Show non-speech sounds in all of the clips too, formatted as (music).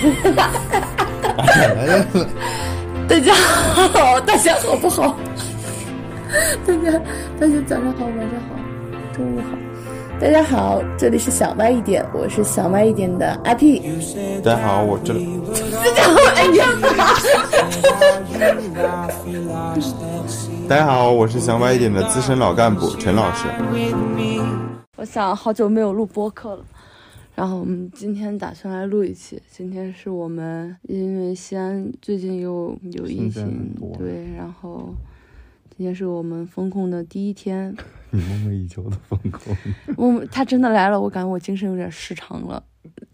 (laughs) 大家好，大家好不好？大家大家早上好，晚上好，中午好。大家好，这里是小麦一点，我是小麦一点的阿 P。大家好，我这。大家好，哎呀！大家好，我是小麦一点的资深老干部陈老师。我想好久没有录播客了。然后我们今天打算来录一期。今天是我们因为西安最近又有疫情，对，然后今天是我们封控的第一天。(laughs) 你梦寐以求的封控。我他真的来了，我感觉我精神有点失常了，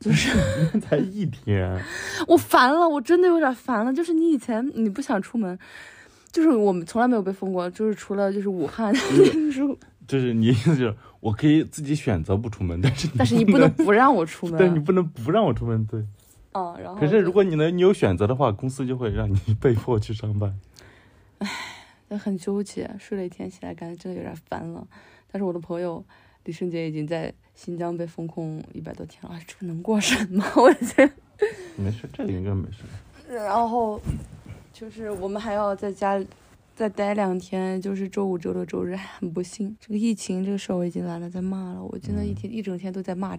就是 (laughs) 才一天，我烦了，我真的有点烦了。就是你以前你不想出门，就是我们从来没有被封过，就是除了就是武汉。(laughs) 就是你意思就是，我可以自己选择不出门，但是但是你不能不让我出 (laughs) 门，对你不能不让我出门，对。哦，然后。可是如果你能你有选择的话，公司就会让你 (laughs) 被迫去上班。唉，那很纠结，睡了一天起来，感觉真的有点烦了。但是我的朋友李圣杰已经在新疆被封控一百多天了，这能过审吗？(laughs) 我觉得。没事，这应该没事。然后就是我们还要在家。再待两天，就是周五、周六、周日，很不幸，这个疫情这个事儿我已经懒得再骂了。我真的一天一整天都在骂，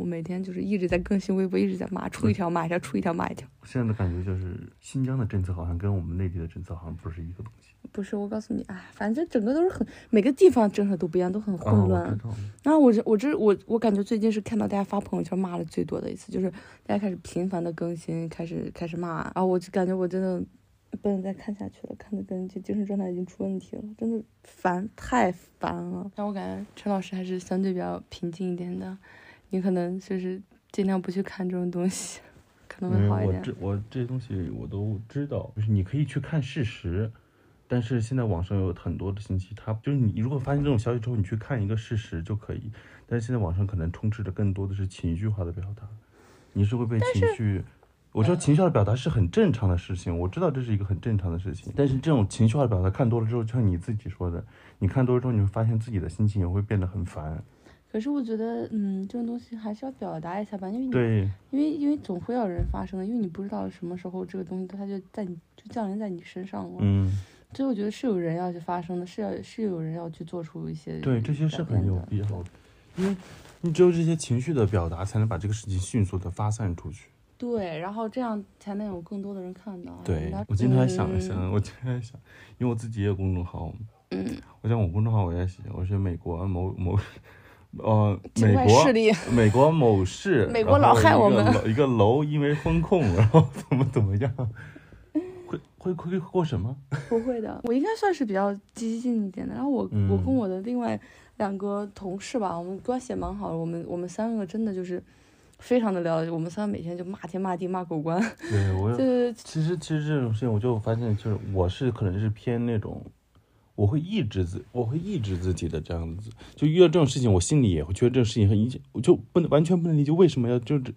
我每天就是一直在更新微博，一直在骂，出一条骂一条，出一条骂一条。现在的感觉就是新疆的政策好像跟我们内地的政策好像不是一个东西。不是，我告诉你，哎，反正整个都是很每个地方政策都不一样，都很混乱。然后我这我这我我感觉最近是看到大家发朋友圈骂的最多的一次，就是大家开始频繁的更新，开始开始骂，然后我就感觉我真的。不能再看下去了，看的跟这精神状态已经出问题了，真的烦，太烦了。但我感觉陈老师还是相对比较平静一点的，你可能就是尽量不去看这种东西，可能会好一点。我这我这些东西我都知道，就是你可以去看事实，但是现在网上有很多的信息，它就是你如果发现这种消息之后，你去看一个事实就可以。但是现在网上可能充斥着更多的是情绪化的表达，你是会被情绪。我说情绪化的表达是很正常的事情，我知道这是一个很正常的事情。但是这种情绪化的表达看多了之后，就像你自己说的，你看多了之后，你会发现自己的心情也会变得很烦。可是我觉得，嗯，这种东西还是要表达一下吧，因为对，因为因为总会有人发生的，因为你不知道什么时候这个东西它就在你就降临在你身上了。嗯，所以我觉得是有人要去发生的，是要是有人要去做出一些对这些是很有必要的，因为你只有这些情绪的表达，才能把这个事情迅速的发散出去。对，然后这样才能有更多的人看到。对，我今天还想一想，我今天还想，因为我自己也有公众号。嗯。我想我公众号，我也写，我是美国某某，呃，美国美国某市，(laughs) 美国老害我们。一个楼因为风控，然后怎么怎么样？(laughs) 会会会过什么？(laughs) 不会的，我应该算是比较激进一点的。然后我我跟我的另外两个同事吧，我们关系也蛮好的。我们我们三个真的就是。非常的了解，我们仨每天就骂天骂地骂狗官。对，我 (laughs) 就其实其实这种事情，我就发现就是我是可能是偏那种，我会抑制自我会抑制自己的这样子，就遇到这种事情，我心里也会觉得这种事情很影响我就不能完全不能理解为什么要就这，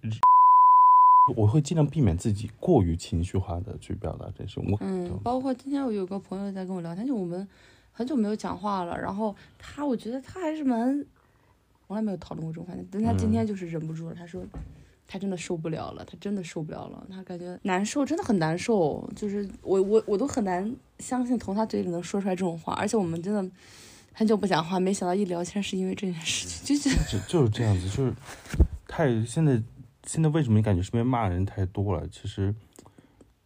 我会尽量避免自己过于情绪化的去表达这些。我嗯，包括今天我有个朋友在跟我聊天，就我们很久没有讲话了，然后他我觉得他还是蛮。从来没有讨论过这种话题，但他今天就是忍不住了。他说，他真的受不了了，他真的受不了了，他感觉难受，真的很难受。就是我我我都很难相信从他嘴里能说出来这种话。而且我们真的很久不讲话，没想到一聊天是因为这件事情，就就就是这样子，就是太现在现在为什么感觉身边骂人太多了？其实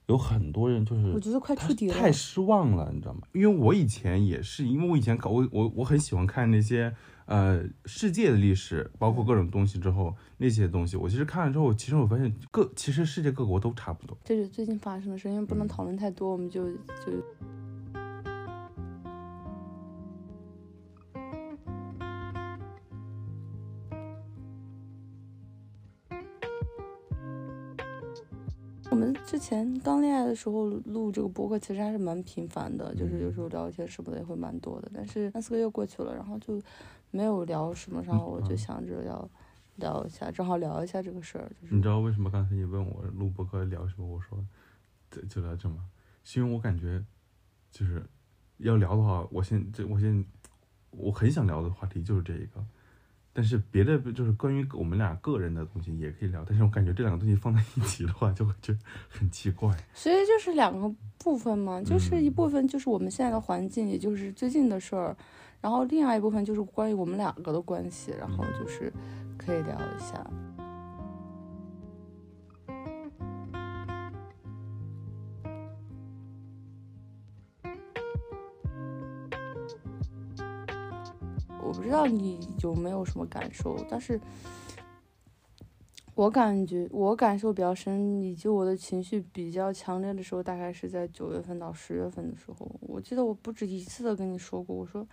有很多人就是我觉得快触底了，太失望了，你知道吗？因为我以前也是，因为我以前搞我我我很喜欢看那些。呃，世界的历史包括各种东西之后，那些东西我其实看了之后，其实我发现各其实世界各国都差不多。这是最近发生的事，因为不能讨论太多，我们就就。我们之前刚恋爱的时候录这个播客，其实还是蛮频繁的，就是有时候聊天什么的也会蛮多的。但是三四个月过去了，然后就。没有聊什么，然后我就想着要聊一下，正好聊一下这个事儿。你知道为什么刚才你问我录播客聊什么？我说就就聊这么，是因为我感觉就是要聊的话，我现这我现我很想聊的话题就是这一个，但是别的就是关于我们俩个人的东西也可以聊，但是我感觉这两个东西放在一起的话，就会觉得很奇怪。(laughs) 所以就是两个部分嘛，就是一部分就是我们现在的环境，也就是最近的事儿，然后另外一部分就是关于我们两个的关系，然后就是可以聊一下。我不知道你有没有什么感受，但是我感觉我感受比较深，以及我的情绪比较强烈的时候，大概是在九月份到十月份的时候。我记得我不止一次的跟你说过，我说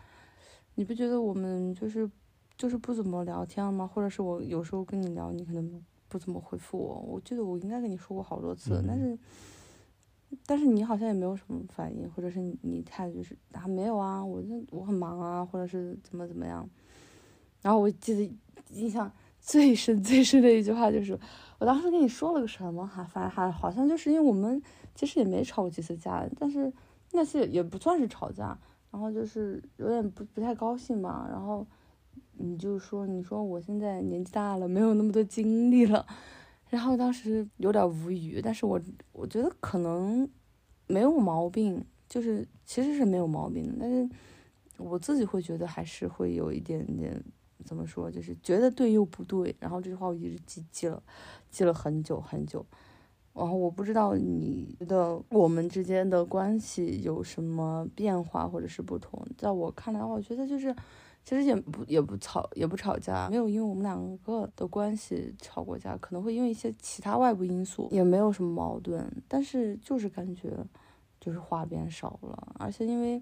你不觉得我们就是就是不怎么聊天了吗？或者是我有时候跟你聊，你可能不怎么回复我。我记得我应该跟你说过好多次，但是。但是你好像也没有什么反应，或者是你你态度就是啊没有啊，我那我很忙啊，或者是怎么怎么样。然后我记得印象最深最深的一句话就是，我当时跟你说了个什么哈，反正还好像就是因为我们其实也没吵过几次架，但是那次也不算是吵架，然后就是有点不不太高兴嘛。然后你就说你说我现在年纪大了，没有那么多精力了。然后当时有点无语，但是我我觉得可能没有毛病，就是其实是没有毛病的，但是我自己会觉得还是会有一点点怎么说，就是觉得对又不对。然后这句话我一直记记了，记了很久很久。然后我不知道你的我们之间的关系有什么变化或者是不同，在我看来，我觉得就是。其实也不也不吵也不吵架，没有因为我们两个的关系吵过架，可能会因为一些其他外部因素，也没有什么矛盾。但是就是感觉，就是话变少了，而且因为，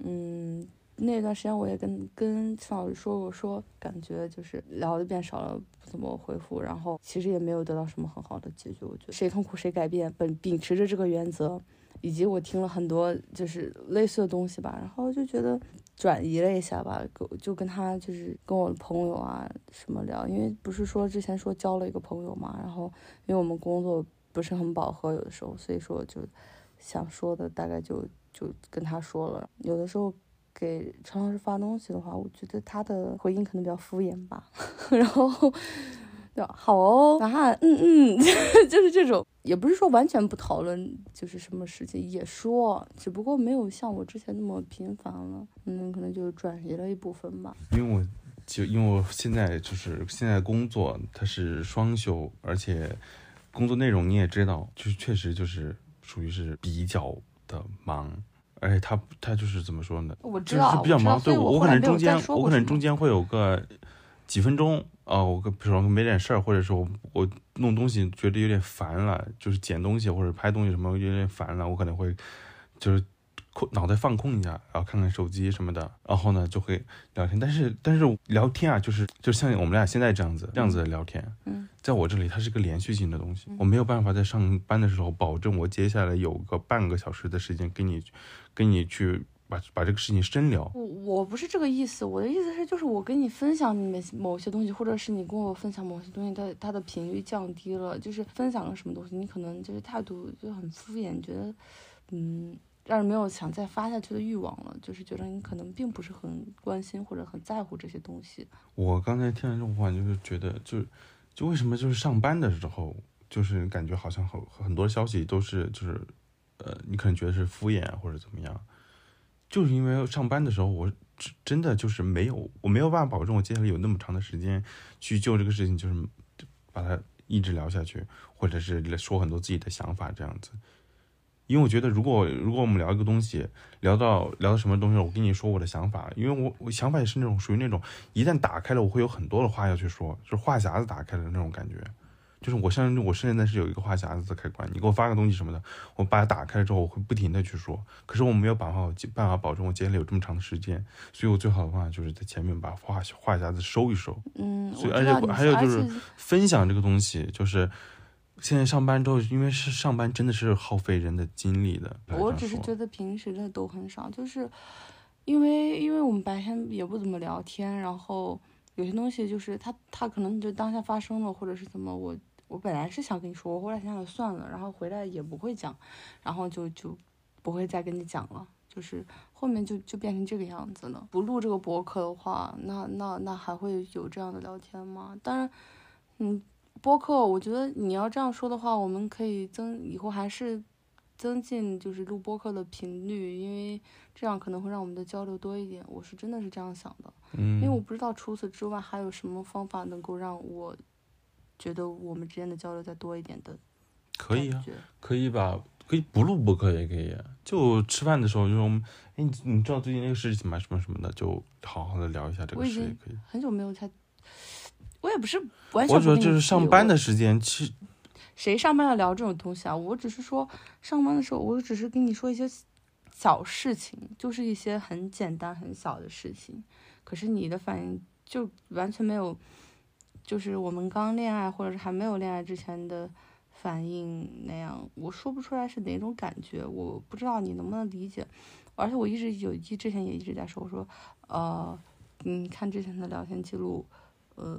嗯，那段时间我也跟跟陈老师说过，说感觉就是聊的变少了，不怎么回复，然后其实也没有得到什么很好的解决。我觉得谁痛苦谁改变，本秉持着这个原则，以及我听了很多就是类似的东西吧，然后就觉得。转移了一下吧，就跟他就是跟我的朋友啊什么聊，因为不是说之前说交了一个朋友嘛，然后因为我们工作不是很饱和，有的时候，所以说就想说的大概就就跟他说了。有的时候给陈老师发东西的话，我觉得他的回应可能比较敷衍吧，(laughs) 然后。好哦，啊，嗯嗯，(laughs) 就是这种，也不是说完全不讨论，就是什么事情也说，只不过没有像我之前那么频繁了，嗯，可能就转移了一部分吧。因为我就因为我现在就是现在工作，它是双休，而且工作内容你也知道，就是确实就是属于是比较的忙，而且他他就是怎么说呢？我知道，比较忙，对我可能中间我可能中间会有个几分钟。啊，我比如说没点事儿，或者说我弄东西觉得有点烦了，就是捡东西或者拍东西什么有点烦了，我可能会就是空脑袋放空一下，然后看看手机什么的，然后呢就会聊天。但是但是聊天啊，就是就像我们俩现在这样子这样子的聊天，嗯，在我这里它是个连续性的东西，我没有办法在上班的时候保证我接下来有个半个小时的时间跟你跟你去。把把这个事情深聊，我我不是这个意思，我的意思是就是我跟你分享你某某些东西，或者是你跟我分享某些东西，它它的频率降低了，就是分享了什么东西，你可能就是态度就很敷衍，觉得嗯让人没有想再发下去的欲望了，就是觉得你可能并不是很关心或者很在乎这些东西。我刚才听了这种话，就是觉得就就为什么就是上班的时候，就是感觉好像很很多消息都是就是呃你可能觉得是敷衍或者怎么样。就是因为上班的时候，我真的就是没有，我没有办法保证我接下来有那么长的时间去就这个事情，就是把它一直聊下去，或者是说很多自己的想法这样子。因为我觉得，如果如果我们聊一个东西，聊到聊到什么东西，我跟你说我的想法，因为我我想法也是那种属于那种一旦打开了，我会有很多的话要去说，就是话匣子打开了那种感觉。就是我像我现在是有一个话匣子的开关，你给我发个东西什么的，我把它打开了之后，我会不停的去说。可是我没有办法办法保证我接下来有这么长的时间，所以我最好的方法就是在前面把话话匣子收一收。嗯，所以而且还有就是分享这个东西，就是现在上班之后，因为是上班真的是耗费人的精力的。我只是觉得平时的都很少，就是因为因为我们白天也不怎么聊天，然后有些东西就是他他可能就当下发生了，或者是怎么我。我本来是想跟你说，我后来想想算了，然后回来也不会讲，然后就就不会再跟你讲了。就是后面就就变成这个样子了。不录这个博客的话，那那那还会有这样的聊天吗？当然，嗯，播客我觉得你要这样说的话，我们可以增以后还是增进就是录播客的频率，因为这样可能会让我们的交流多一点。我是真的是这样想的，嗯，因为我不知道除此之外还有什么方法能够让我觉得我们之间的交流再多一点的。可以啊，可以吧可以不录播客也可以，就吃饭的时候就说，哎，你你知道最近那个事情吗？什么什么的，就好好的聊一下这个事也可以。很久没有才，我也不是完全。我主要就是上班的时间，其实谁上班要聊这种东西啊？我只是说上班的时候，我只是跟你说一些小事情，就是一些很简单很小的事情，可是你的反应就完全没有，就是我们刚恋爱或者是还没有恋爱之前的。反应那样，我说不出来是哪种感觉，我不知道你能不能理解。而且我一直有一之前也一直在说，我说，呃，你看之前的聊天记录，呃，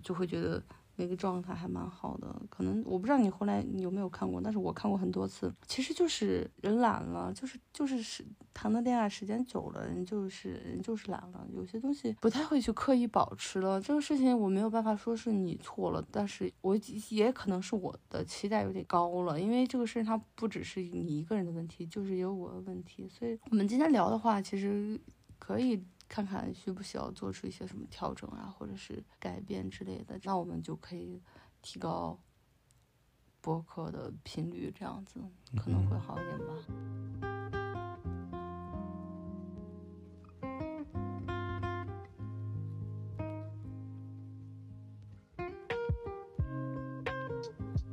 就会觉得。那个状态还蛮好的，可能我不知道你后来你有没有看过，但是我看过很多次。其实就是人懒了，就是就是是谈的恋爱时间久了，人就是人就是懒了，有些东西不太会去刻意保持了。这个事情我没有办法说是你错了，但是我也可能是我的期待有点高了，因为这个事情它不只是你一个人的问题，就是也有我的问题。所以我们今天聊的话，其实可以。看看需不需要做出一些什么调整啊，或者是改变之类的，那我们就可以提高播客的频率，这样子可能会好一点吧。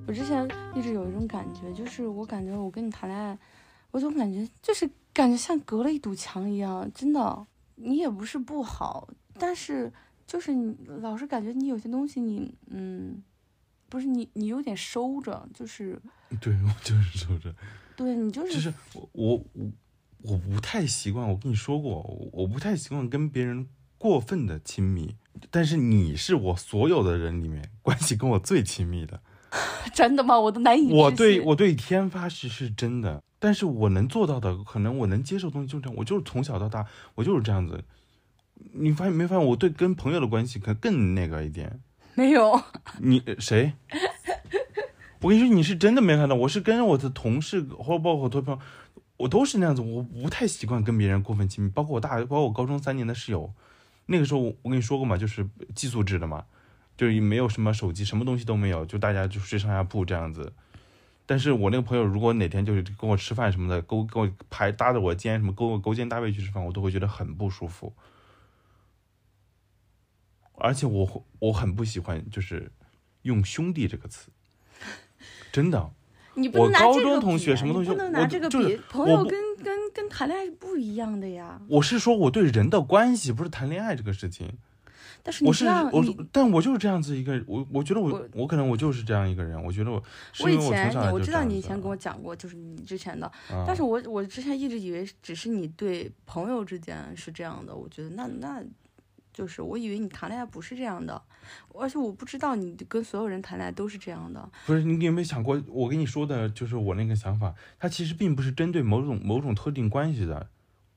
我之前一直有一种感觉，就是我感觉我跟你谈恋爱，我总感觉就是感觉像隔了一堵墙一样，真的。你也不是不好，但是就是你老是感觉你有些东西你嗯，不是你你有点收着，就是 (laughs) 对我就是收着，对你就是就是我我我我不太习惯，我跟你说过，我不太习惯跟别人过分的亲密，但是你是我所有的人里面关系跟我最亲密的，(laughs) 真的吗？我都难以我对我对天发誓是真的。但是我能做到的，可能我能接受东西就这样，我就是从小到大，我就是这样子。你发现没发现，我对跟朋友的关系可更那个一点？没有。你谁？(laughs) 我跟你说，你是真的没看到。我是跟我的同事，或者包括我朋友，我都是那样子。我不太习惯跟别人过分亲密，包括我大，包括我高中三年的室友。那个时候我跟你说过嘛，就是寄宿制的嘛，就是没有什么手机，什么东西都没有，就大家就睡上下铺这样子。但是我那个朋友，如果哪天就是跟我吃饭什么的，勾跟我排搭着我肩什么勾勾肩搭背去吃饭，我都会觉得很不舒服。而且我我很不喜欢就是用兄弟这个词，真的。你不能拿这个同学什么东西，不能拿这个比。朋友跟跟跟谈恋爱是不一样的呀。我是说我对人的关系，不是谈恋爱这个事情。但是我是我，但我就是这样子一个我，我觉得我我可能我就是这样一个人，我觉得我。我以前你我知道你以前跟我讲过，就是你之前的，但是我我之前一直以为只是你对朋友之间是这样的，我觉得那那，就是我以为你谈恋爱不是这样的，而且我不知道你跟所有人谈恋爱都是这样的。不是你有没有想过，我跟你说的就是我那个想法，它其实并不是针对某种某种特定关系的。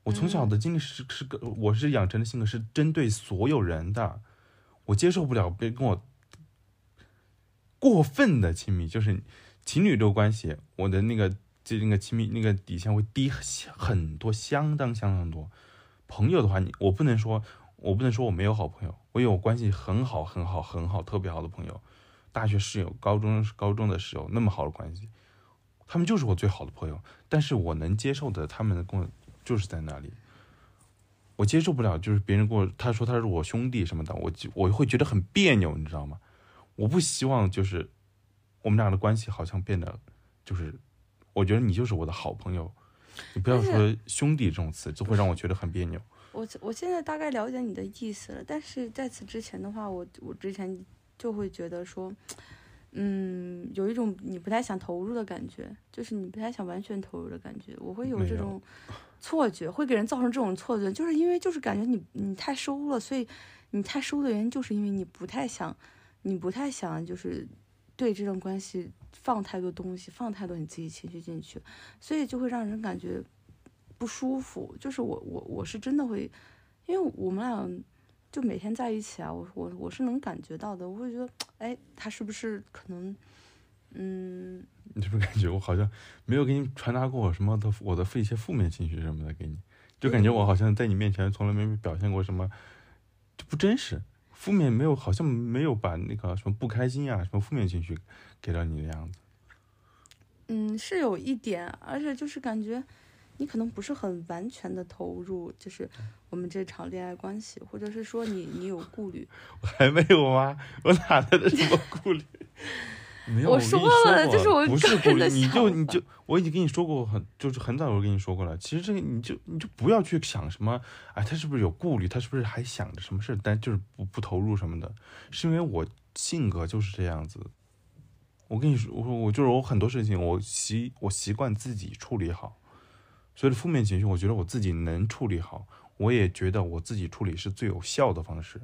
我从小的经历是是个，我是养成的性格是针对所有人的，我接受不了别人跟我过分的亲密，就是情侣这个关系，我的那个这那个亲密那个底线会低很多，相当相当多。朋友的话，你我不能说，我不能说我没有好朋友，我有关系很好很好很好特别好的朋友，大学室友、高中高中的室友那么好的关系，他们就是我最好的朋友，但是我能接受的他们的跟我。就是在那里，我接受不了，就是别人跟我他说他是我兄弟什么的，我就我会觉得很别扭，你知道吗？我不希望就是我们俩的关系好像变得就是，我觉得你就是我的好朋友，你不要说兄弟这种词，就会让我觉得很别扭。(laughs) 我我现在大概了解你的意思了，但是在此之前的话，我我之前就会觉得说。嗯，有一种你不太想投入的感觉，就是你不太想完全投入的感觉。我会有这种 (laughs) 错觉，会给人造成这种错觉，就是因为就是感觉你你太收了，所以你太收的原因就是因为你不太想，你不太想就是对这段关系放太多东西，放太多你自己情绪进去，所以就会让人感觉不舒服，就是我我我是真的会，因为我们俩就每天在一起啊，我我我是能感觉到的，我会觉得，哎，他是不是可能，嗯，你是不是感觉我好像没有给你传达过我什么的我的一些负面情绪什么的给你，就感觉我好像在你面前从来没表现过什么，就不真实，负面没有，好像没有把那个什么不开心啊，什么负面情绪给到你的样子。嗯，是有一点，而且就是感觉。你可能不是很完全的投入，就是我们这场恋爱关系，或者是说你你有顾虑？(laughs) 我还没有吗？我哪来的什么顾虑？没有，我说了，就是我不是顾虑，你就你就我已经跟你说过很，就是很早就跟你说过了。其实这个你就你就不要去想什么，哎，他是不是有顾虑？他是不是还想着什么事？但就是不不投入什么的，是因为我性格就是这样子。我跟你说，我说我就是我很多事情，我习我习惯自己处理好。所以负面情绪，我觉得我自己能处理好，我也觉得我自己处理是最有效的方式。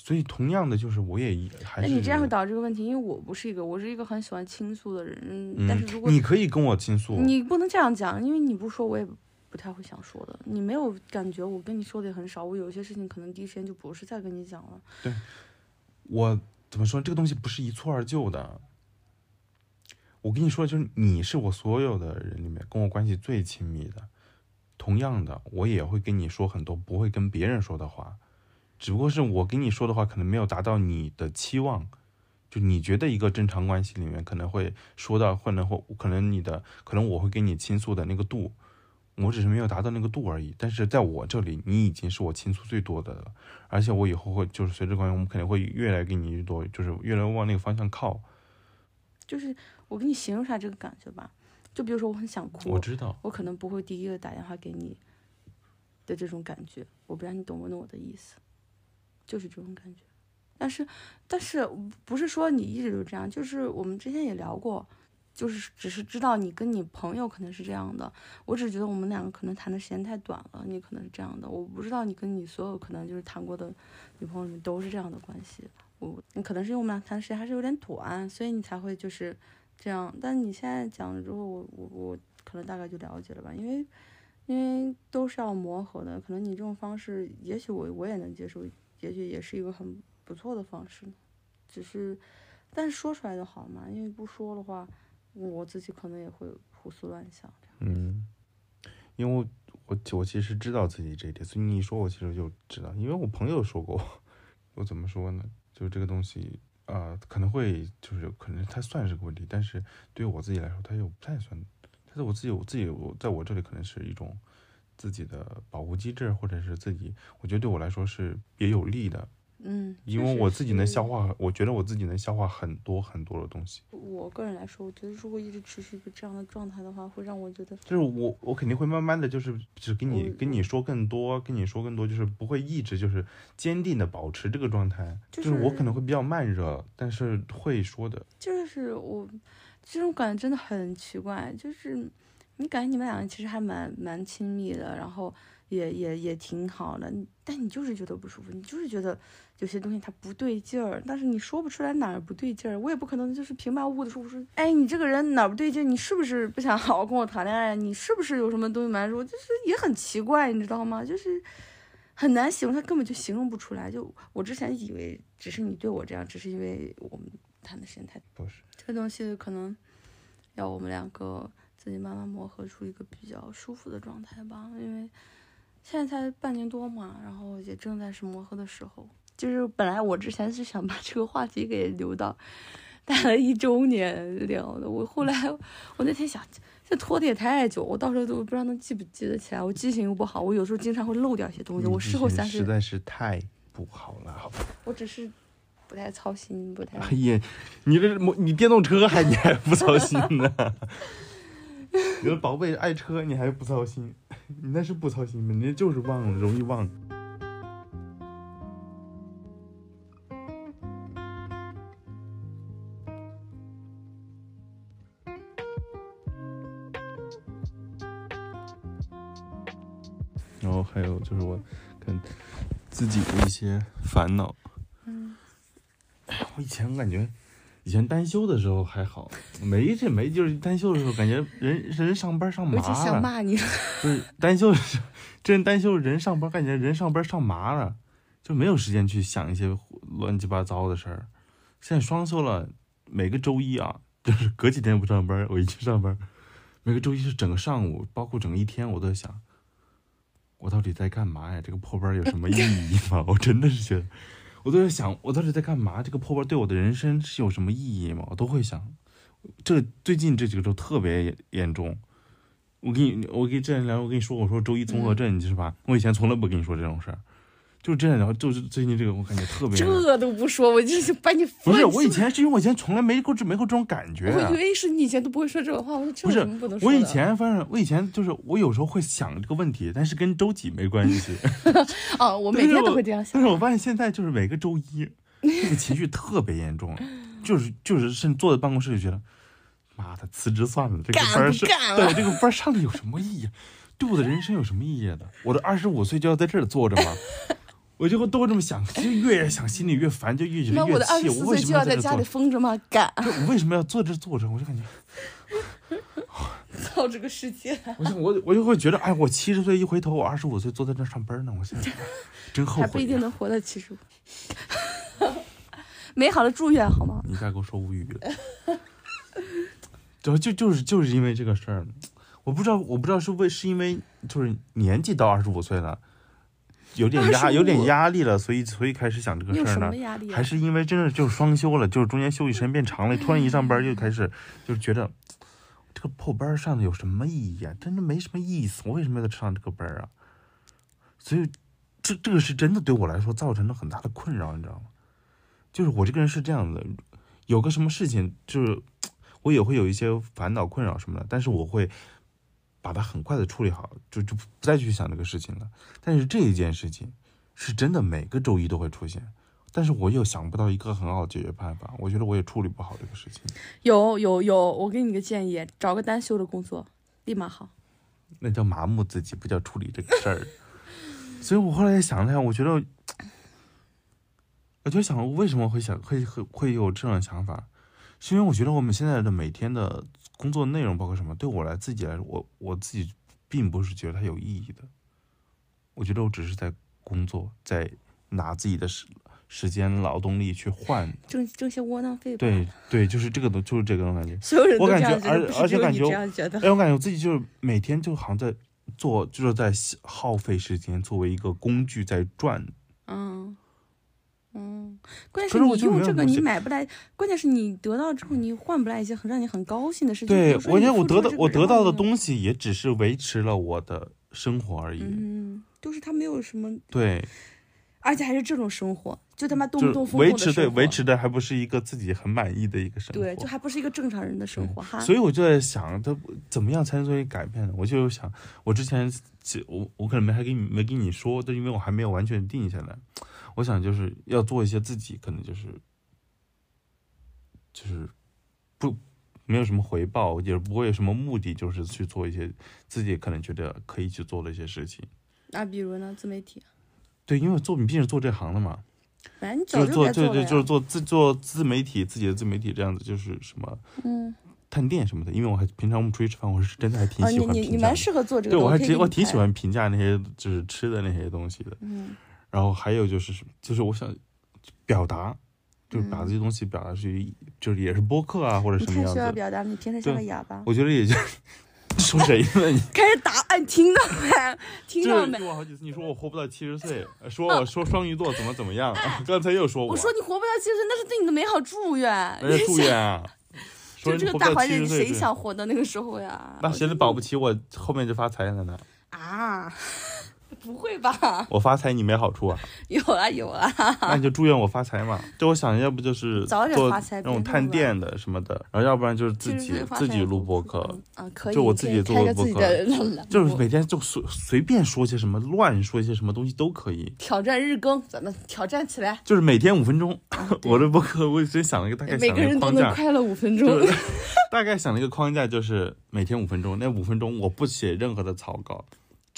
所以同样的，就是我也还是。你这样会导致一个问题，因为我不是一个，我是一个很喜欢倾诉的人。嗯。但是如果你可以跟我倾诉，你不能这样讲，因为你不说，我也不太会想说的。你没有感觉，我跟你说的也很少。我有些事情可能第一时间就不是在跟你讲了。对，我怎么说？这个东西不是一蹴而就的。我跟你说，就是你是我所有的人里面跟我关系最亲密的。同样的，我也会跟你说很多不会跟别人说的话，只不过是我跟你说的话可能没有达到你的期望。就你觉得一个正常关系里面可能会说到，或能或可能你的可能我会跟你倾诉的那个度，我只是没有达到那个度而已。但是在我这里，你已经是我倾诉最多的了。而且我以后会就是随着关系，我们肯定会越来跟你多，就是越来往那个方向靠。就是。我给你形容一下这个感觉吧，就比如说我很想哭，我知道，我可能不会第一个打电话给你的这种感觉，我不知道你懂不懂我的意思，就是这种感觉。但是，但是不是说你一直都这样，就是我们之前也聊过，就是只是知道你跟你朋友可能是这样的，我只觉得我们两个可能谈的时间太短了，你可能是这样的，我不知道你跟你所有可能就是谈过的女朋友都是这样的关系，我你可能是因为我们俩谈的时间还是有点短，所以你才会就是。这样，但你现在讲了之后，我我我可能大概就了解了吧，因为因为都是要磨合的，可能你这种方式，也许我我也能接受，也许也是一个很不错的方式，只是，但是说出来就好嘛，因为不说的话，我自己可能也会胡思乱想。嗯，因为我我我其实知道自己这一点，所以你说，我其实就知道，因为我朋友说过，(laughs) 我怎么说呢？就是这个东西。呃，可能会就是可能它算是个问题，但是对于我自己来说，它又不太算。但是我自己，我自己，我在我这里可能是一种自己的保护机制，或者是自己，我觉得对我来说是也有利的。嗯，因为我自己能消化，我觉得我自己能消化很多很多的东西。我个人来说，我觉得如果一直持续一个这样的状态的话，会让我觉得就是我我肯定会慢慢的就是只跟你跟你说更多，跟你说更多，就是不会一直就是坚定的保持这个状态。就是我可能会比较慢热，但是会说的。就是我这种感觉真的很奇怪，就是你感觉你们两个其实还蛮蛮亲密的，然后。也也也挺好的，但你就是觉得不舒服，你就是觉得有些东西它不对劲儿，但是你说不出来哪儿不对劲儿，我也不可能就是平白无故的说，我说，哎，你这个人哪儿不对劲？你是不是不想好好跟我谈恋爱？你是不是有什么东西瞒着我？就是也很奇怪，你知道吗？就是很难形容，他根本就形容不出来。就我之前以为只是你对我这样，只是因为我们谈的时间太不是这个东西，可能要我们两个自己慢慢磨合出一个比较舒服的状态吧，因为。现在才半年多嘛，然后也正在是磨合的时候。就是本来我之前是想把这个话题给留到 (laughs) 待了一周年聊的，我后来我那天想，这拖的也太久，我到时候都不知道能记不记得起来，我记性又不好，我有时候经常会漏掉一些东西。我事后想实在是太不好了，好吧？我只是不太操心，不太。哎呀，你这你电动车还你还不操心呢？(laughs) 你的宝贝爱车，你还不操心？你那是不操心吗？你就是忘了，容易忘。然后还有就是我跟自己的一些烦恼。嗯。哎呀，我以前感觉。以前单休的时候还好，没这没就是单休的时候，感觉人人上班上麻了。想骂你。就是单休的时候，真单休人上班，感觉人上班上麻了，就没有时间去想一些乱七八糟的事儿。现在双休了，每个周一啊，就是隔几天不上班，我一去上班，每个周一是整个上午，包括整个一天，我都在想，我到底在干嘛呀？这个破班有什么意义吗？(laughs) 我真的是觉得。我都在想，我到底在干嘛？这个破包对我的人生是有什么意义吗？我都会想。这最近这几个周特别严重。我跟你，我给这两天我跟你说，我说周一综合症，你是吧？我以前从来不跟你说这种事儿，就这然后，就是最近这个，我感觉特别。这都不说，我就是把你。不是，我以前是因为我以前从来没过这没过这种感觉。我以为是你以前都不会说这种话，我说这不是不能说。我以前反正我以前就是我有时候会想这个问题，但是跟周几没关系。(laughs) 哦，我每天都会这样想。但是我发现现在就是每个周一。那个情绪特别严重，就是就是，甚至坐在办公室就觉得，妈的，辞职算了，这个班是，对这个班上的有什么意义？对我的人生有什么意义的？我的二十五岁就要在这儿坐着吗？我就会都这么想，(laughs) 就越想心里越烦，就越觉得越气。我的二十四岁就要在家里疯着吗？干！我为什么要坐这坐着？我就感觉，(laughs) 操这个世界！我就我我就会觉得，哎，我七十岁一回头，我二十五岁坐在这上班呢，我现在 (laughs) 真后悔。还不一定能活到七十五。美好的祝愿好吗？你再给我说无语了。主要就就是就是因为这个事儿，我不知道我不知道是为是因为就是年纪到二十五岁了，有点压有点压力了，所以所以开始想这个事儿呢？还是因为真的就是双休了，就是中间休息时间变长了，突然一上班就开始就是觉得这个破班上的有什么意义啊？真的没什么意思，我为什么要上这个班啊？所以这这个是真的对我来说造成了很大的困扰，你知道吗？就是我这个人是这样的，有个什么事情，就是我也会有一些烦恼、困扰什么的，但是我会把它很快的处理好，就就不再去想这个事情了。但是这一件事情是真的每个周一都会出现，但是我又想不到一个很好的解决办法，我觉得我也处理不好这个事情。有有有，我给你个建议，找个单休的工作，立马好。那叫麻木自己，不叫处理这个事儿。(laughs) 所以我后来想了想，我觉得。我就想，为什么会想会会会有这种想法？是因为我觉得我们现在的每天的工作内容，包括什么，对我来自己来说，我我自己并不是觉得它有意义的。我觉得我只是在工作，在拿自己的时时间、劳动力去换挣挣些窝囊费。对对，就是这个东，就是这个种感觉。所有人都这样觉得，而而且感觉，哎，我感觉我自己就是每天就好像在做，就是在耗费时间，作为一个工具在转。嗯。嗯，关键是你用这个你买不来，关键是你得到之后你换不来一些很让你很高兴的事情。对，我觉得我得到我得到的东西也只是维持了我的生活而已。嗯，就是他没有什么对，而且还是这种生活，就他妈动不动维持对维持的还不是一个自己很满意的一个生活，对，就还不是一个正常人的生活哈。所以我就在想，他怎么样才能做一改变呢？我就想，我之前我我可能没还给你没跟你说，但因为我还没有完全定下来。我想就是要做一些自己可能就是就是不没有什么回报，也不会有什么目的，就是去做一些自己可能觉得可以去做的一些事情。那比如呢，自媒体？对，因为做你毕竟是做这行的嘛。反正你早就做对对，就是做自做自媒体，自己的自媒体这样子，就是什么嗯探店什么的。因为我还平常我们出去吃饭，我是真的还挺喜欢。你你你蛮适合做这个。对我还挺我挺喜欢评价那些就是吃的那些东西的。嗯。然后还有就是，就是我想表达，就是把这些东西表达出去，就是也是播客啊或者什么样子。太需要表达，你平时像个哑巴。我觉得也就 (laughs) 说谁呢？你开始打，哎，听到没？听到没？说我好几次，你说我活不到七十岁，说我说双鱼座怎么怎么样？刚才又说我。我说你活不到七十岁，那是对你的美好祝愿。祝愿啊！(laughs) 就这个大环境，谁想活到那个时候呀？那谁都保不齐我后面就发财了呢。啊！(laughs) 不会吧？(laughs) 我发财你没好处啊？有 (laughs) 啊有啊。那你就祝愿我发财嘛。就我想要不就是早点发财，那种探店的什么的，然后要不然就是自己自己录播客啊，可以。就我自己做播客，就是每天就随随便说些什么，乱说一些什么东西都可以。挑战日更，咱们挑战起来。就是每天五分钟。我的播客我真想了一个大概，每个人都能快乐五分钟。大概想了一个框架，就是每天五分钟，那五分钟我不写任何的草稿。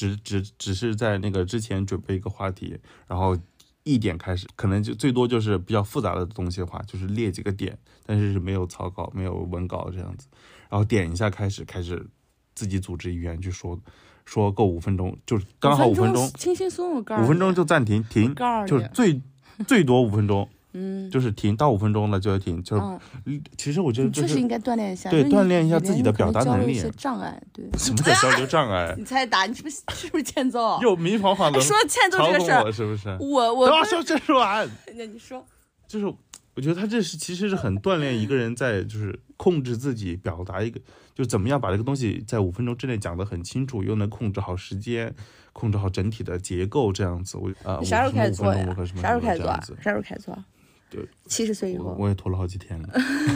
只只只是在那个之前准备一个话题，然后一点开始，可能就最多就是比较复杂的东西的话，就是列几个点，但是是没有草稿、没有文稿这样子，然后点一下开始，开始自己组织语言去说，说够五分钟，就是刚好五分钟，轻轻松松，五分钟就暂停停，就是最最多五分钟。嗯，就是停到五分钟了就要停，就是，嗯其实我觉得确实应该锻炼一下，对，锻炼一下自己的表达能力。障碍，对。(laughs) 什么叫交流障碍？(laughs) 你猜答，你是不是是不是欠揍？(laughs) 又明晃晃的说欠揍这个事儿，是不是？我我等我说这说完，那你说，就是我觉得他这是其实是很锻炼一个人在就是控制自己表达一个，就怎么样把这个东西在五分钟之内讲得很清楚，又能控制好时间，控制好整体的结构，这样子。我啊，啥时候开始做呀？啥时候开始做？啥时候开始做？对，七十岁以后，我也拖了好几天了，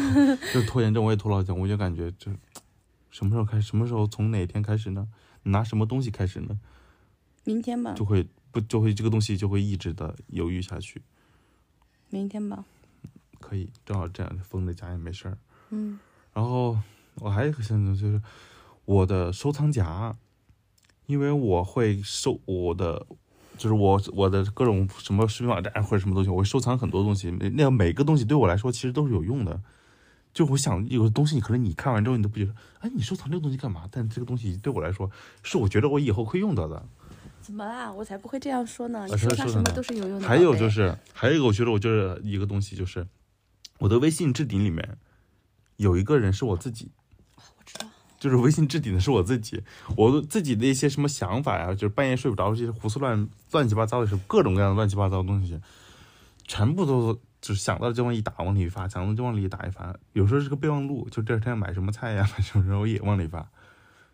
(laughs) 就拖延症，我也拖了好几天，我就感觉这什么时候开始？什么时候从哪天开始呢？拿什么东西开始呢？明天吧。就会不就会这个东西就会一直的犹豫下去。明天吧。可以，正好这样封在家也没事儿。嗯。然后我还有一个想法就是我的收藏夹，因为我会收我的。就是我我的各种什么视频网站或者什么东西，我会收藏很多东西。那每个东西对我来说其实都是有用的。就我想有的东西，可能你看完之后你都不觉得，哎，你收藏这个东西干嘛？但这个东西对我来说，是我觉得我以后会用到的。怎么啦？我才不会这样说呢！你收藏什么都是有用的。还有就是，还有一个，我觉得我就是一个东西，就是我的微信置顶里面有一个人是我自己。就是微信置顶的是我自己，我自己的一些什么想法呀，就是半夜睡不着这些胡思乱乱七八糟的事，各种各样的乱七八糟的东西，全部都就是想到就往一打往里发，想到就往里打一发。有时候是个备忘录，就第二天买什么菜呀，(laughs) 什么时候也往里发。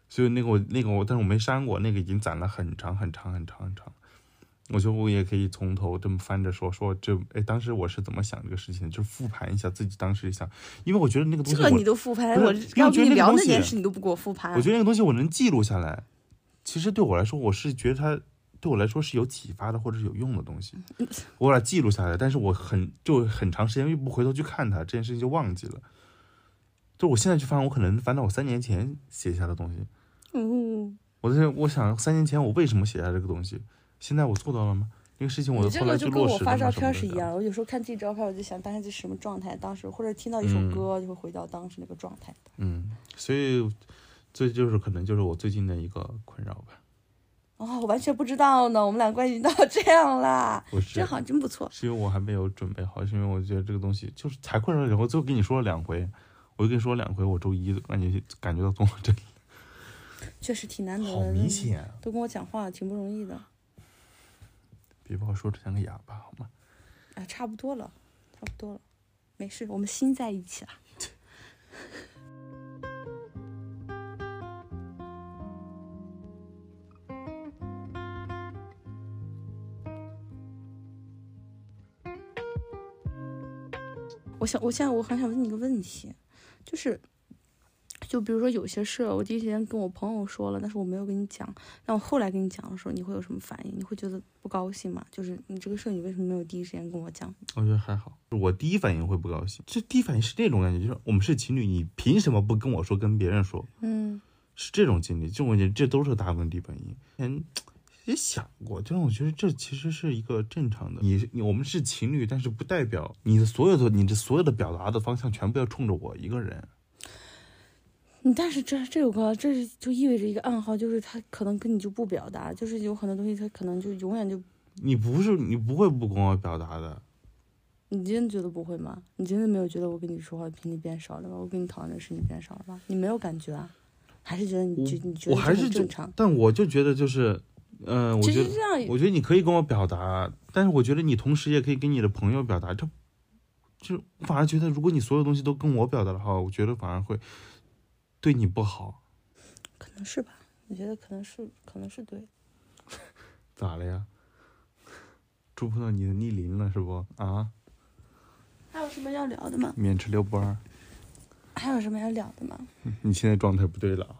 所以那个我那个我，但是我没删过，那个已经攒了很长很长很长很长。我觉得我也可以从头这么翻着说说，这哎，当时我是怎么想这个事情，就是复盘一下自己当时想，因为我觉得那个东西，这你都复盘，我要跟你聊那件事，你都不给我复盘。我觉得那个东西我能记录下来，其实对我来说，我是觉得它对我来说是有启发的，或者是有用的东西，我把它记录下来。但是我很就很长时间又不回头去看它，这件事情就忘记了。就我现在去翻，我可能翻到我三年前写下的东西。嗯，我在我想三年前我为什么写下这个东西。现在我做到了吗？那个事情我后来就落实了。跟我发照片是一样，我有时候看自己照片，我就想当时是什么状态，当时或者听到一首歌，就会回到当时那个状态。嗯，所以这就是可能就是我最近的一个困扰吧。哦，我完全不知道呢，我们俩关系到这样啦，真好，真不错。是因为我还没有准备好，是因为我觉得这个东西就是才困扰。然后最后跟你说了两回，我就跟你说了两回，我周一感觉感觉到综合症。确实挺难得的，好明显，都跟我讲话，挺不容易的。别把我说成个哑巴好吗？啊，差不多了，差不多了，没事，我们心在一起了。(laughs) 我想，我现在我很想问你个问题，就是。就比如说有些事，我第一时间跟我朋友说了，但是我没有跟你讲。那我后来跟你讲的时候，你会有什么反应？你会觉得不高兴吗？就是你这个事，你为什么没有第一时间跟我讲？我觉得还好，我第一反应会不高兴。这第一反应是这种感觉，就是我们是情侣，你凭什么不跟我说，跟别人说？嗯，是这种经历，这种感觉，这都是大部分第一反应。嗯，也想过，就是我觉得这其实是一个正常的。你你我们是情侣，但是不代表你的所有的你的所有的表达的方向全部要冲着我一个人。你但是这这有个，这是就意味着一个暗号，就是他可能跟你就不表达，就是有很多东西他可能就永远就。你不是你不会不跟我表达的。你真的觉得不会吗？你真的没有觉得我跟你说话频率变少了吗？我跟你讨论的事情变少了吗？你没有感觉啊？还是觉得你觉你觉得我还是正常？但我就觉得就是，嗯，我觉得我觉得你可以跟我表达，但是我觉得你同时也可以跟你的朋友表达，这就反而觉得如果你所有东西都跟我表达的话，我觉得反而会。对你不好，可能是吧？我觉得可能是，可能是对。(laughs) 咋了呀？触碰到你的逆鳞了是不？啊？还有什么要聊的吗？免吃六波儿。还有什么要聊的吗？你现在状态不对了。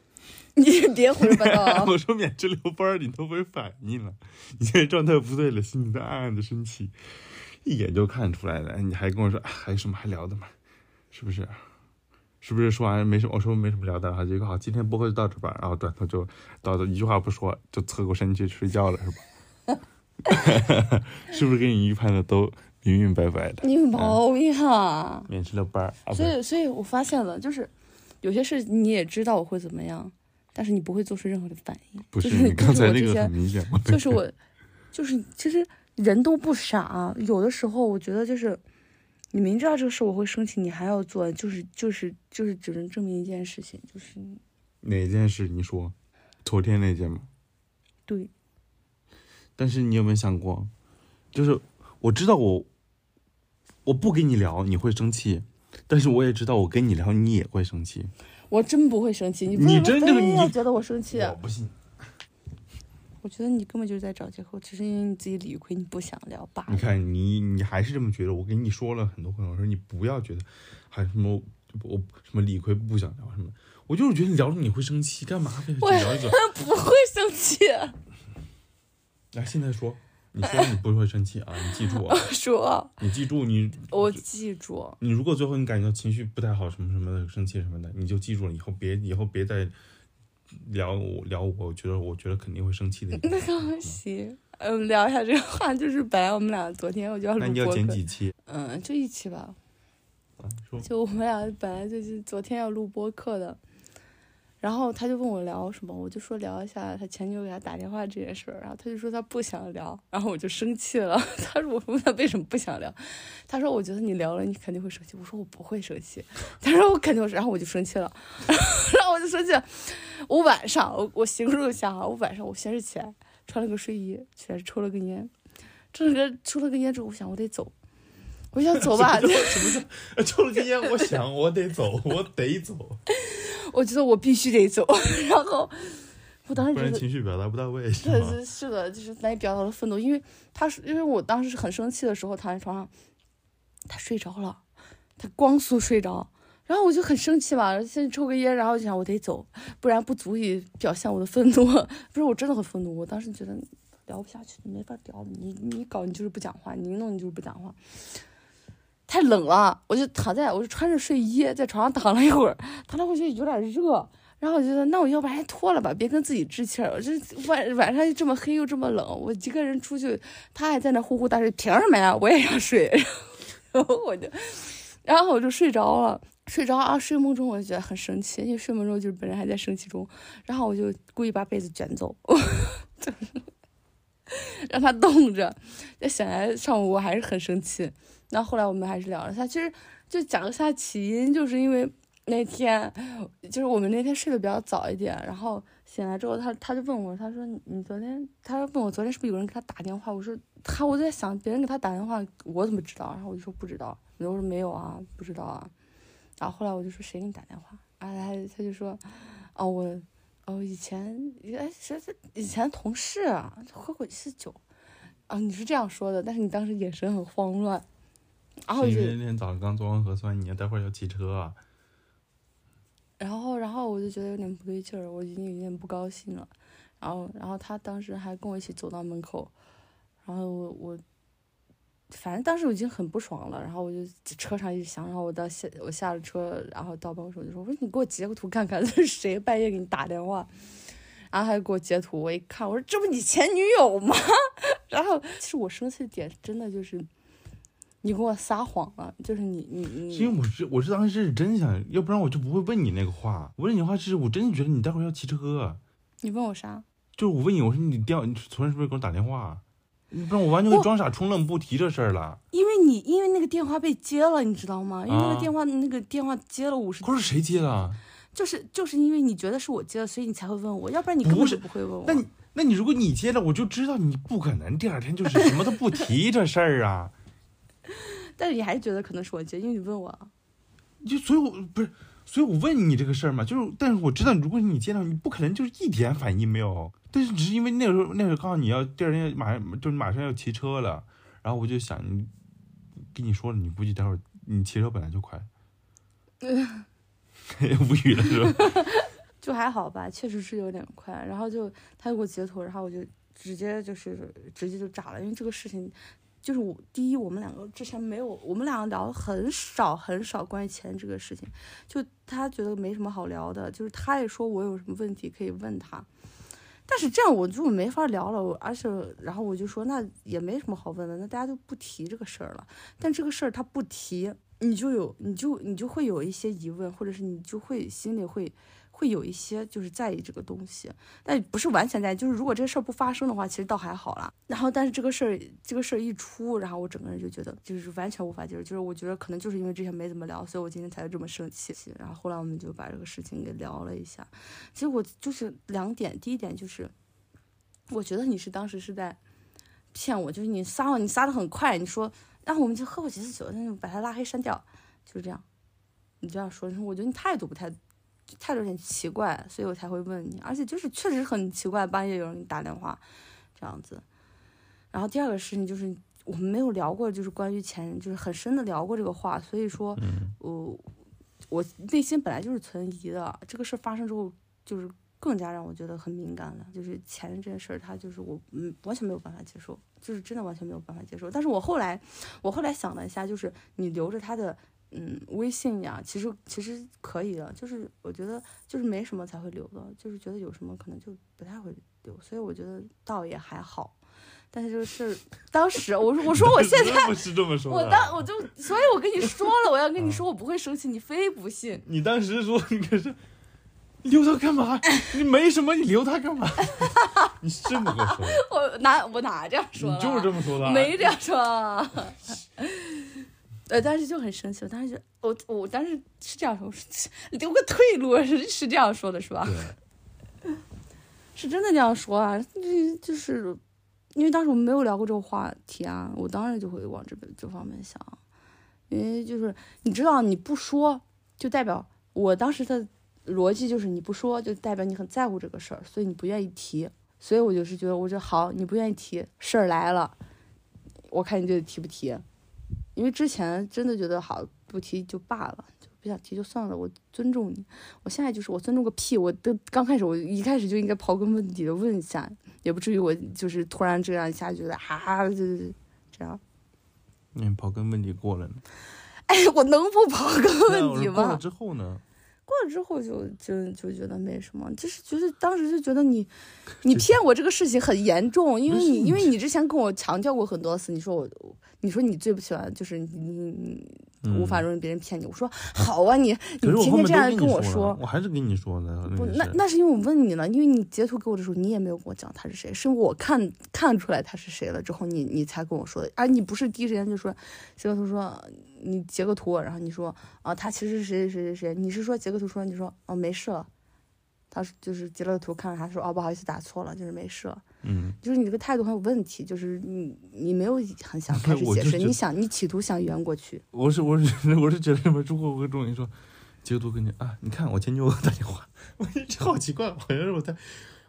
(laughs) 你别胡说八道。(laughs) 我说免吃溜波儿，你都没反应了。你现在状态不对了，心里在暗暗的生气，一眼就看出来了。你还跟我说还有什么还聊的吗？是不是？是不是说完没什么？我说没什么聊的，然后结果好，今天播客就到这吧。然后转头就到一句话不说，就侧过身去睡觉了，是吧？(laughs) 是不是给你预判的都明明白白的？你有毛病啊！免去了班儿，所以，所以我发现了，就是有些事你也知道我会怎么样，但是你不会做出任何的反应。不是你刚才那个很明显吗？(laughs) 就是我，就是其实人都不傻，有的时候我觉得就是你明知道这个事我会生气，你还要做，就是就是就是只能证明一件事情，就是哪件事？你说，昨天那件吗？对。但是你有没有想过，就是我知道我我不跟你聊你会生气，但是我也知道我跟你聊你也会生气。我真不会生气，你你真的你觉得我生气？我不信。我觉得你根本就是在找借口，只是因为你自己理亏，你不想聊罢了。你看你你还是这么觉得？我跟你说了很多回，我说你不要觉得还什么我什么理亏不想聊什么，我就是觉得聊了你会生气，干嘛非得聊一个？(laughs) 不会生气。来，现在说，你说你不会生气啊？你记住啊！(laughs) 说，你记住你。我记住。你如果最后你感觉到情绪不太好，什么什么的，生气什么的，你就记住了，以后别以后别再聊我聊我，我觉得我觉得肯定会生气的。那行，嗯，聊一下这个话，就是本来我们俩昨天我就要录那你要剪几期？嗯，就一期吧。就我们俩本来就是昨天要录播客的。然后他就问我聊什么，我就说聊一下他前女友给他打电话这件事儿。然后他就说他不想聊，然后我就生气了。(laughs) 他说我问他为什么不想聊，他说我觉得你聊了你肯定会生气。我说我不会生气。(laughs) 他说我肯定会，然后我就生气了，(laughs) 然后我就生气。我晚上我我形容一下啊，我晚上我先是起来穿了个睡衣，起来抽了根烟，抽了根抽了根烟之后，我想我得走。我想走吧，什么是抽了根烟？我想我得走，我得走。我觉得我必须得走，(laughs) 然后我当时觉得情绪表达不到位，是是的，就是难以表达的愤怒，因为他是因为我当时是很生气的时候躺在床上，他睡着了，他光速睡着，然后我就很生气嘛，先抽个烟，然后就想我得走，不然不足以表现我的愤怒。(laughs) 不是我真的很愤怒，我当时觉得聊不下去，没法聊，你你搞你就是不讲话，你一弄你就是不讲话。太冷了，我就躺在，我就穿着睡衣在床上躺了一会儿，躺了会觉得有点热，然后我觉得那我要不然脱了吧，别跟自己置气儿。我这晚晚上又这么黑又这么冷，我一个人出去，他还在那呼呼大睡，凭什么呀？我也要睡，(laughs) 然后我就，然后我就睡着了，睡着啊，睡梦中我就觉得很生气，因为睡梦中就是本人还在生气中，然后我就故意把被子卷走，(laughs) 让他冻着。再醒来上午我还是很生气。那后来我们还是聊了下，其实就讲一下起因，就是因为那天，就是我们那天睡得比较早一点，然后醒来之后，他他就问我，他说你昨天，他问我昨天是不是有人给他打电话？我说他我在想别人给他打电话，我怎么知道？然后我就说不知道，然后我说没有啊，不知道啊。然后后来我就说谁给你打电话？啊，他他就说，哦我，哦以前哎谁是以前同事啊，喝过一次酒，啊你是这样说的，但是你当时眼神很慌乱。然后因为那天早上刚做完核酸，你待会儿要骑车啊。然后，然后我就觉得有点不对劲儿，我已经有点不高兴了。然后，然后他当时还跟我一起走到门口，然后我我，反正当时我已经很不爽了。然后我就车上一直想，然后我到下我下了车，然后到办公室就说：“我说你给我截个图看看，这 (laughs) 是谁半夜给你打电话？”然后他就给我截图，我一看，我说：“这不你前女友吗？” (laughs) 然后其实我生气的点真的就是。你给我撒谎了，就是你你你，因为我是我是当时是真想要不然我就不会问你那个话。我问你的话是我真的觉得你待会儿要骑车。你问我啥？就是我问你，我说你掉，你昨天是不是给我打电话？不然我完全会装傻充愣不提这事儿了。因为你因为那个电话被接了，你知道吗？因为那个电话那个电话接了五十。可是谁接的？就是就是因为你觉得是我接的，所以你才会问我，要不然你根本就不会问我。那那你如果你接了，我就知道你不可能第二天就是什么都不提这事儿啊。(laughs) 但是你还是觉得可能是我接，因为你问我，就所以，我不是，所以我问你这个事儿嘛，就是，但是我知道，如果你接到，你不可能就是一点反应没有。但是只是因为那个时候，那时候刚好你要第二天马上就是马上要骑车了，然后我就想，跟你说了，你估计待会儿你骑车本来就快，嗯，(laughs) 无语了是吧？(laughs) 就还好吧，确实是有点快。然后就他给我截图，然后我就直接就是直接就炸了，因为这个事情。就是我第一，我们两个之前没有，我们两个聊的很少很少关于钱这个事情，就他觉得没什么好聊的，就是他也说我有什么问题可以问他，但是这样我就没法聊了，而且然后我就说那也没什么好问的，那大家就不提这个事儿了。但这个事儿他不提，你就有你就你就会有一些疑问，或者是你就会心里会。会有一些就是在意这个东西，但不是完全在意。就是如果这个事儿不发生的话，其实倒还好啦。然后，但是这个事儿这个事儿一出，然后我整个人就觉得就是完全无法接受。就是我觉得可能就是因为之前没怎么聊，所以我今天才这么生气。然后后来我们就把这个事情给聊了一下。其实我就是两点，第一点就是，我觉得你是当时是在骗我，就是你撒谎，你撒的很快，你说然后我们就喝过几次酒，那就把他拉黑删掉，就是这样。你这样说，我觉得你态度不太。态度有点奇怪，所以我才会问你，而且就是确实很奇怪，半夜有人给你打电话，这样子。然后第二个事情就是我们没有聊过，就是关于钱，就是很深的聊过这个话，所以说，我我内心本来就是存疑的。这个事发生之后，就是更加让我觉得很敏感了，就是钱这件事儿，它就是我嗯完全没有办法接受，就是真的完全没有办法接受。但是我后来我后来想了一下，就是你留着他的。嗯，微信呀，其实其实可以的，就是我觉得就是没什么才会留的，就是觉得有什么可能就不太会留，所以我觉得倒也还好。但是就是，(laughs) 当时我说我说我现在不是这么说，我当我就所以，我跟你说了，我要跟你说，我不会生气，你非不信。你当时说你可是留他干嘛？(laughs) 你没什么，你留他干嘛？(laughs) 你是这么个说？我哪我哪这样说？你就是这么说的？没这样说。呃，当时就很生气，我当时就我我当时是这样说，留 (laughs) 个退路是是这样说的，是吧？对，(laughs) 是真的这样说啊，就就是因为当时我们没有聊过这个话题啊，我当然就会往这边这方面想，因为就是你知道你不说，就代表我当时的逻辑就是你不说就代表你很在乎这个事儿，所以你不愿意提，所以我就是觉得我说好，你不愿意提，事儿来了，我看你就得提不提。因为之前真的觉得好不提就罢了，就不想提就算了。我尊重你，我现在就是我尊重个屁！我都刚开始，我一开始就应该刨根问底的问一下，也不至于我就是突然这样一下觉得哈，就是这样。你刨根问底过了呢？(laughs) 哎，我能不刨根问底吗？过了之后呢？过了之后就就就觉得没什么，就是觉得当时就觉得你，你骗我这个事情很严重，因为你因为你之前跟我强调过很多次，你说我，你说你最不喜欢就是你你。无法容忍别人骗你，我说好啊，你你天天这样跟我说，我还是跟你说的。不，那那是因为我问你了，因为你截图给我的时候，你也没有跟我讲他是谁，是我看看出来他是谁了之后，你你才跟我说的。而你不是第一时间就说截个图说你截个图，然后你说啊他其实是谁谁谁谁谁，你是说截个图说你说哦没事了。他就是截了个图，看了他说：“哦，不好意思，打错了，就是没事。”嗯，就是你这个态度很有问题，就是你你没有很想开 (laughs) 始解释，你想你企图想圆过去。我是我是我是觉得什么？如果我跟钟林说截个图给你啊，你看我前女友打电话，(laughs) 我这好奇怪，好像是我在，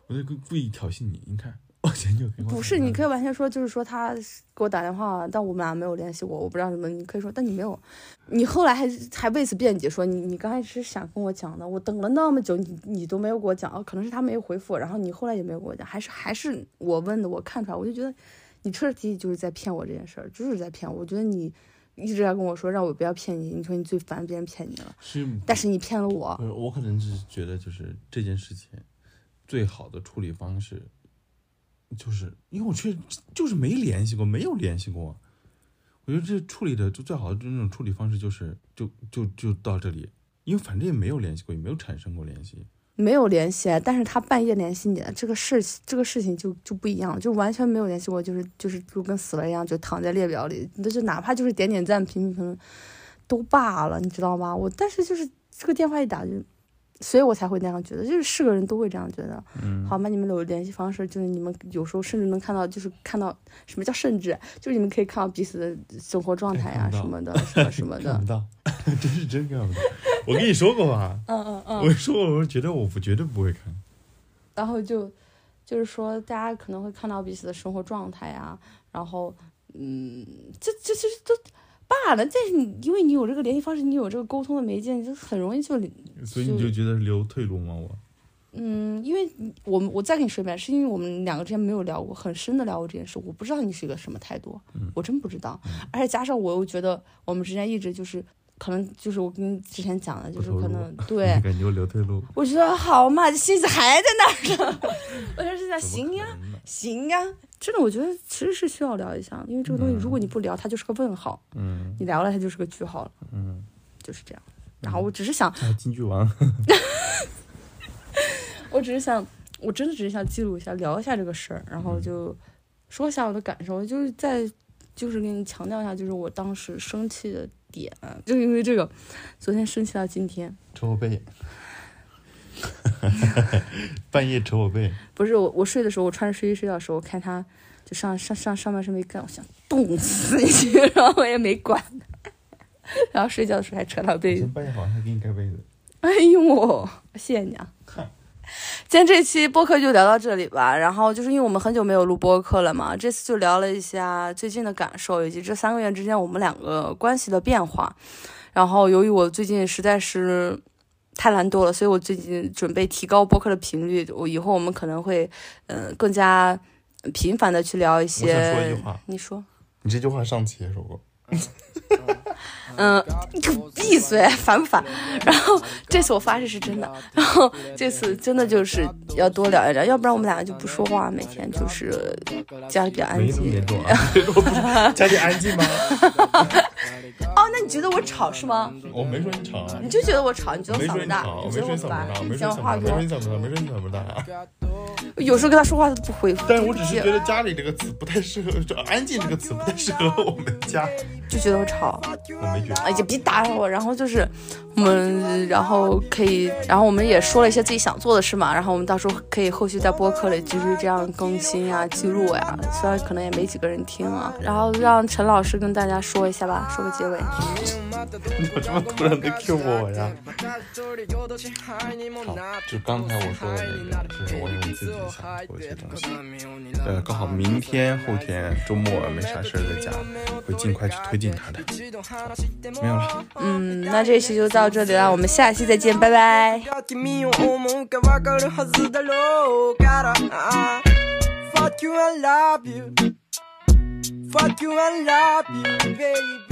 我在故意挑衅你，你看。我前女友不是，你可以完全说，就是说他给我打电话，但我们俩没有联系过，我不知道什么。你可以说，但你没有，你后来还还为此辩解，说你你刚开始想跟我讲的，我等了那么久，你你都没有给我讲，可能是他没有回复，然后你后来也没有给我讲，还是还是我问的，我看出来，我就觉得你彻底就是在骗我这件事儿，就是在骗我。我觉得你一直在跟我说让我不要骗你，你说你最烦别人骗你了，是，但是你骗了我。我可能是觉得就是这件事情最好的处理方式。就是因为我确实就是没联系过，没有联系过。我觉得这处理的就最好的那种处理方式就是就就就到这里，因为反正也没有联系过，也没有产生过联系。没有联系，但是他半夜联系你这个事，这个事情就就不一样，就完全没有联系过，就是就是就跟死了一样，就躺在列表里，那就哪怕就是点点赞、评评评都罢了，你知道吗？我但是就是这个电话一打就。所以我才会那样觉得，就是是个人都会这样觉得。嗯，好吧，你们有联系方式，就是你们有时候甚至能看到，就是看到什么叫甚至，就是你们可以看到彼此的生活状态呀什么的，什么 (laughs) 什么的。看不到，(laughs) 真是真看不到。我跟你说过吧？(laughs) 嗯嗯嗯。我说过，我觉得我不绝对不会看。然后就就是说，大家可能会看到彼此的生活状态呀，然后嗯，这这这都。罢了，但是你因为你有这个联系方式，你有这个沟通的媒介，你就很容易就。所以你就觉得留退路吗？我。嗯，因为我们我再跟你说一遍，是因为我们两个之前没有聊过很深的聊过这件事，我不知道你是一个什么态度，我真不知道。而且加上我又觉得我们之间一直就是可能就是我跟你之前讲的，就是可能 (laughs) 对，感觉留退路。我觉得好嘛，这心思还在那儿呢。(laughs) 我就是想，行呀，行呀，真的，我觉得其实是需要聊一下，因为这个东西，如果你不聊，它就是个问号。嗯。你聊了，它就是个句号了。嗯。就是这样。然后我只是想。金句王。(laughs) 我只是想，我真的只是想记录一下，聊一下这个事儿，然后就说一下我的感受，就是在，就是给你强调一下，就是我当时生气的。点就因为这个，昨天生气到今天，抽我背，半夜扯我背。不是我，我睡的时候，我穿着睡衣睡觉的时候，我看他就上上上上半身没干，我想冻死你，(laughs) 然后我也没管，然后睡觉的时候还扯他被子。半夜好像给你盖被子。哎呦，谢谢你啊。(laughs) 今天这期播客就聊到这里吧。然后就是因为我们很久没有录播客了嘛，这次就聊了一下最近的感受，以及这三个月之间我们两个关系的变化。然后由于我最近实在是太懒惰了，所以我最近准备提高播客的频率。我以后我们可能会嗯更加频繁的去聊一些。我想说一句话，你说。你这句话上期也说过。(laughs) 嗯，你给我闭嘴，烦不烦？然后这次我发誓是真的，然后这次真的就是要多聊一聊，要不然我们两个就不说话，每天就是家里比较安静。没严重啊，家里安静吗？哦，那你觉得我吵是吗？我没说你吵啊，你就觉得我吵，你觉得我嗓子大？我没说你烦，没说你话多，没说你嗓子大，没说你嗓子大。有时候跟他说话他都不回复。但是我只是觉得“家里”这个词不太适合，就“安静”这个词不太适合我们家。就觉得我吵，我没哎呀，别打扰我。然后就是我们，然后可以，然后我们也说了一些自己想做的事嘛。然后我们到时候可以后续在播客里继续这样更新呀、记录呀。虽然可能也没几个人听啊。然后让陈老师跟大家说一下吧，说个结尾。你怎么这么突然的 Q 我呀？好，就刚才我说的那个，就是我用自己想做一些东西。呃，刚好明天、后天周末没啥事在家，会尽快去推进它的。没有了。嗯，那这期就到这里了，我们下期再见，拜拜。Fuck you, I love you. Fuck you, I love you, baby.